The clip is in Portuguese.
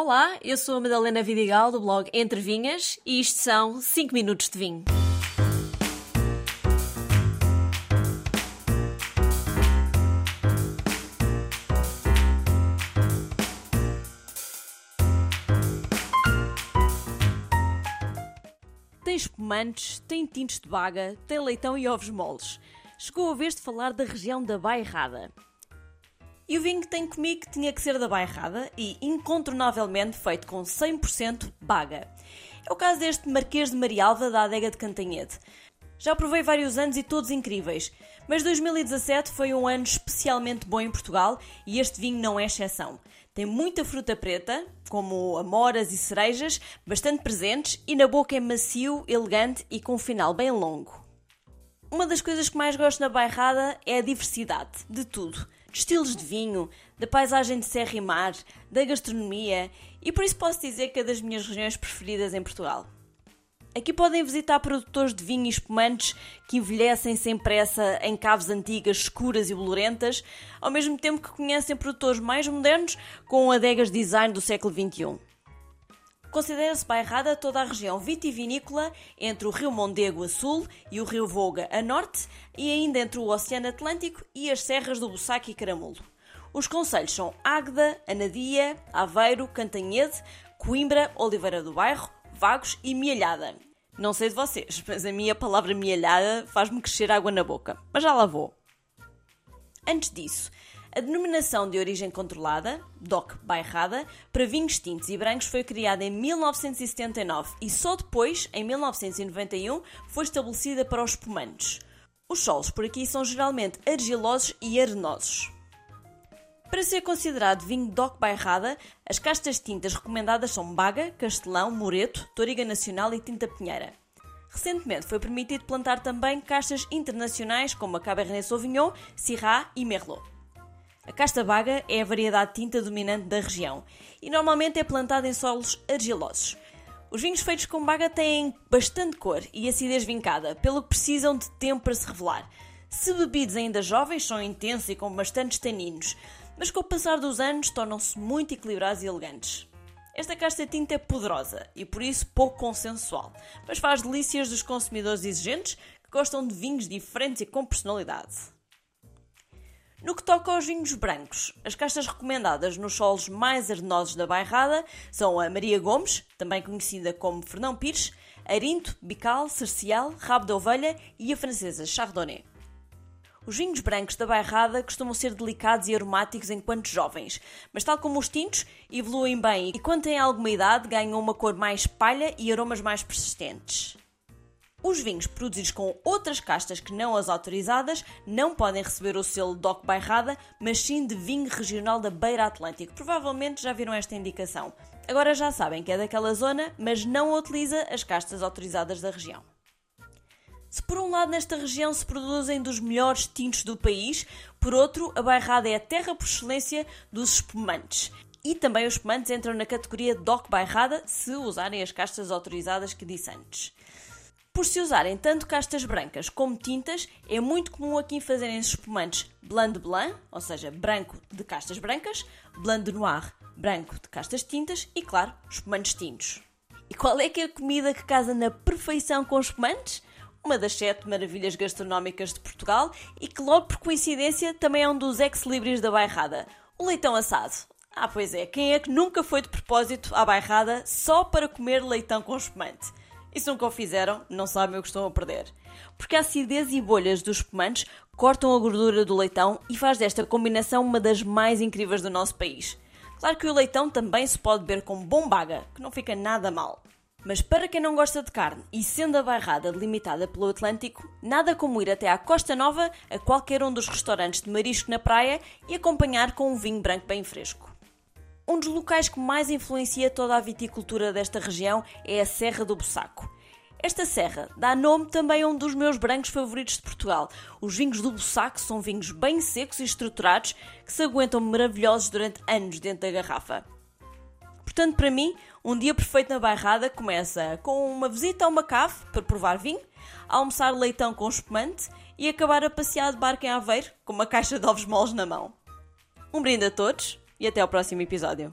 Olá, eu sou a Madalena Vidigal do blog Entre Vinhas e isto são 5 minutos de vinho. Tem espumantes, tem tintos de baga, tem leitão e ovos moles. Chegou a vez de falar da região da Bairrada. E o vinho que tenho comigo tinha que ser da bairrada e incontornavelmente feito com 100% baga. É o caso deste Marquês de Marialva da adega de Cantanhede. Já provei vários anos e todos incríveis, mas 2017 foi um ano especialmente bom em Portugal e este vinho não é exceção. Tem muita fruta preta, como amoras e cerejas, bastante presentes e na boca é macio, elegante e com um final bem longo. Uma das coisas que mais gosto na bairrada é a diversidade de tudo estilos de vinho, da paisagem de serra e mar, da gastronomia e por isso posso dizer que é das minhas regiões preferidas em Portugal. Aqui podem visitar produtores de vinho e espumantes que envelhecem sem pressa em caves antigas, escuras e bolorentas, ao mesmo tempo que conhecem produtores mais modernos com adegas de design do século XXI. Considera-se bairrada toda a região vitivinícola entre o Rio Mondego a sul e o Rio Voga a norte e ainda entre o Oceano Atlântico e as serras do Bussac e Caramulo. Os conselhos são Águeda, Anadia, Aveiro, Cantanhede, Coimbra, Oliveira do Bairro, Vagos e Mialhada. Não sei de vocês, mas a minha palavra mialhada faz-me crescer água na boca. Mas já lá vou. Antes disso, a denominação de origem controlada, DOC Bairrada, para vinhos tintos e brancos foi criada em 1979 e só depois, em 1991, foi estabelecida para os espumantes. Os solos por aqui são geralmente argilosos e arenosos. Para ser considerado vinho DOC Bairrada, as castas tintas recomendadas são Baga, Castelão, Moreto, Toriga Nacional e Tinta Pinheira. Recentemente foi permitido plantar também castas internacionais como a Cabernet Sauvignon, Syrah e Merlot. A casta baga é a variedade de tinta dominante da região e normalmente é plantada em solos argilosos. Os vinhos feitos com baga têm bastante cor e acidez vincada, pelo que precisam de tempo para se revelar. Se bebidos ainda jovens, são intensos e com bastantes taninos, mas com o passar dos anos tornam-se muito equilibrados e elegantes. Esta casta tinta é poderosa e por isso pouco consensual, mas faz delícias dos consumidores exigentes que gostam de vinhos diferentes e com personalidade. No que toca aos vinhos brancos, as castas recomendadas nos solos mais arenosos da bairrada são a Maria Gomes, também conhecida como Fernão Pires, Arinto, Bical, Cercial, Rabo de Ovelha e a francesa Chardonnay. Os vinhos brancos da bairrada costumam ser delicados e aromáticos enquanto jovens, mas tal como os tintos, evoluem bem e quando têm alguma idade ganham uma cor mais palha e aromas mais persistentes. Os vinhos produzidos com outras castas que não as autorizadas não podem receber o selo DOC Bairrada, mas sim de vinho regional da Beira Atlântico. Provavelmente já viram esta indicação. Agora já sabem que é daquela zona, mas não utiliza as castas autorizadas da região. Se por um lado nesta região se produzem dos melhores tintos do país, por outro, a Bairrada é a terra por excelência dos espumantes. E também os espumantes entram na categoria DOC Bairrada se usarem as castas autorizadas que disse antes. Por se usarem tanto castas brancas como tintas, é muito comum aqui fazerem espumantes blanc de blanc, ou seja, branco de castas brancas, blanc de noir, branco de castas tintas e, claro, espumantes tintos. E qual é que é a comida que casa na perfeição com espumantes? Uma das sete maravilhas gastronómicas de Portugal e que, logo por coincidência, também é um dos ex-libris da bairrada: o leitão assado. Ah, pois é, quem é que nunca foi de propósito à bairrada só para comer leitão com espumante? E se nunca o fizeram, não sabem o que estão a perder. Porque a acidez e bolhas dos espumantes cortam a gordura do leitão e faz desta combinação uma das mais incríveis do nosso país. Claro que o leitão também se pode beber com bom baga, que não fica nada mal. Mas para quem não gosta de carne e sendo a bairrada delimitada pelo Atlântico, nada como ir até à Costa Nova, a qualquer um dos restaurantes de marisco na praia e acompanhar com um vinho branco bem fresco. Um dos locais que mais influencia toda a viticultura desta região é a Serra do Bussaco. Esta serra dá nome também a um dos meus brancos favoritos de Portugal. Os vinhos do Bussaco são vinhos bem secos e estruturados que se aguentam maravilhosos durante anos dentro da garrafa. Portanto, para mim, um dia perfeito na bairrada começa com uma visita a uma cave para provar vinho, almoçar leitão com espumante e acabar a passear de barco em Aveiro com uma caixa de ovos moles na mão. Um brinde a todos e até ao próximo episódio.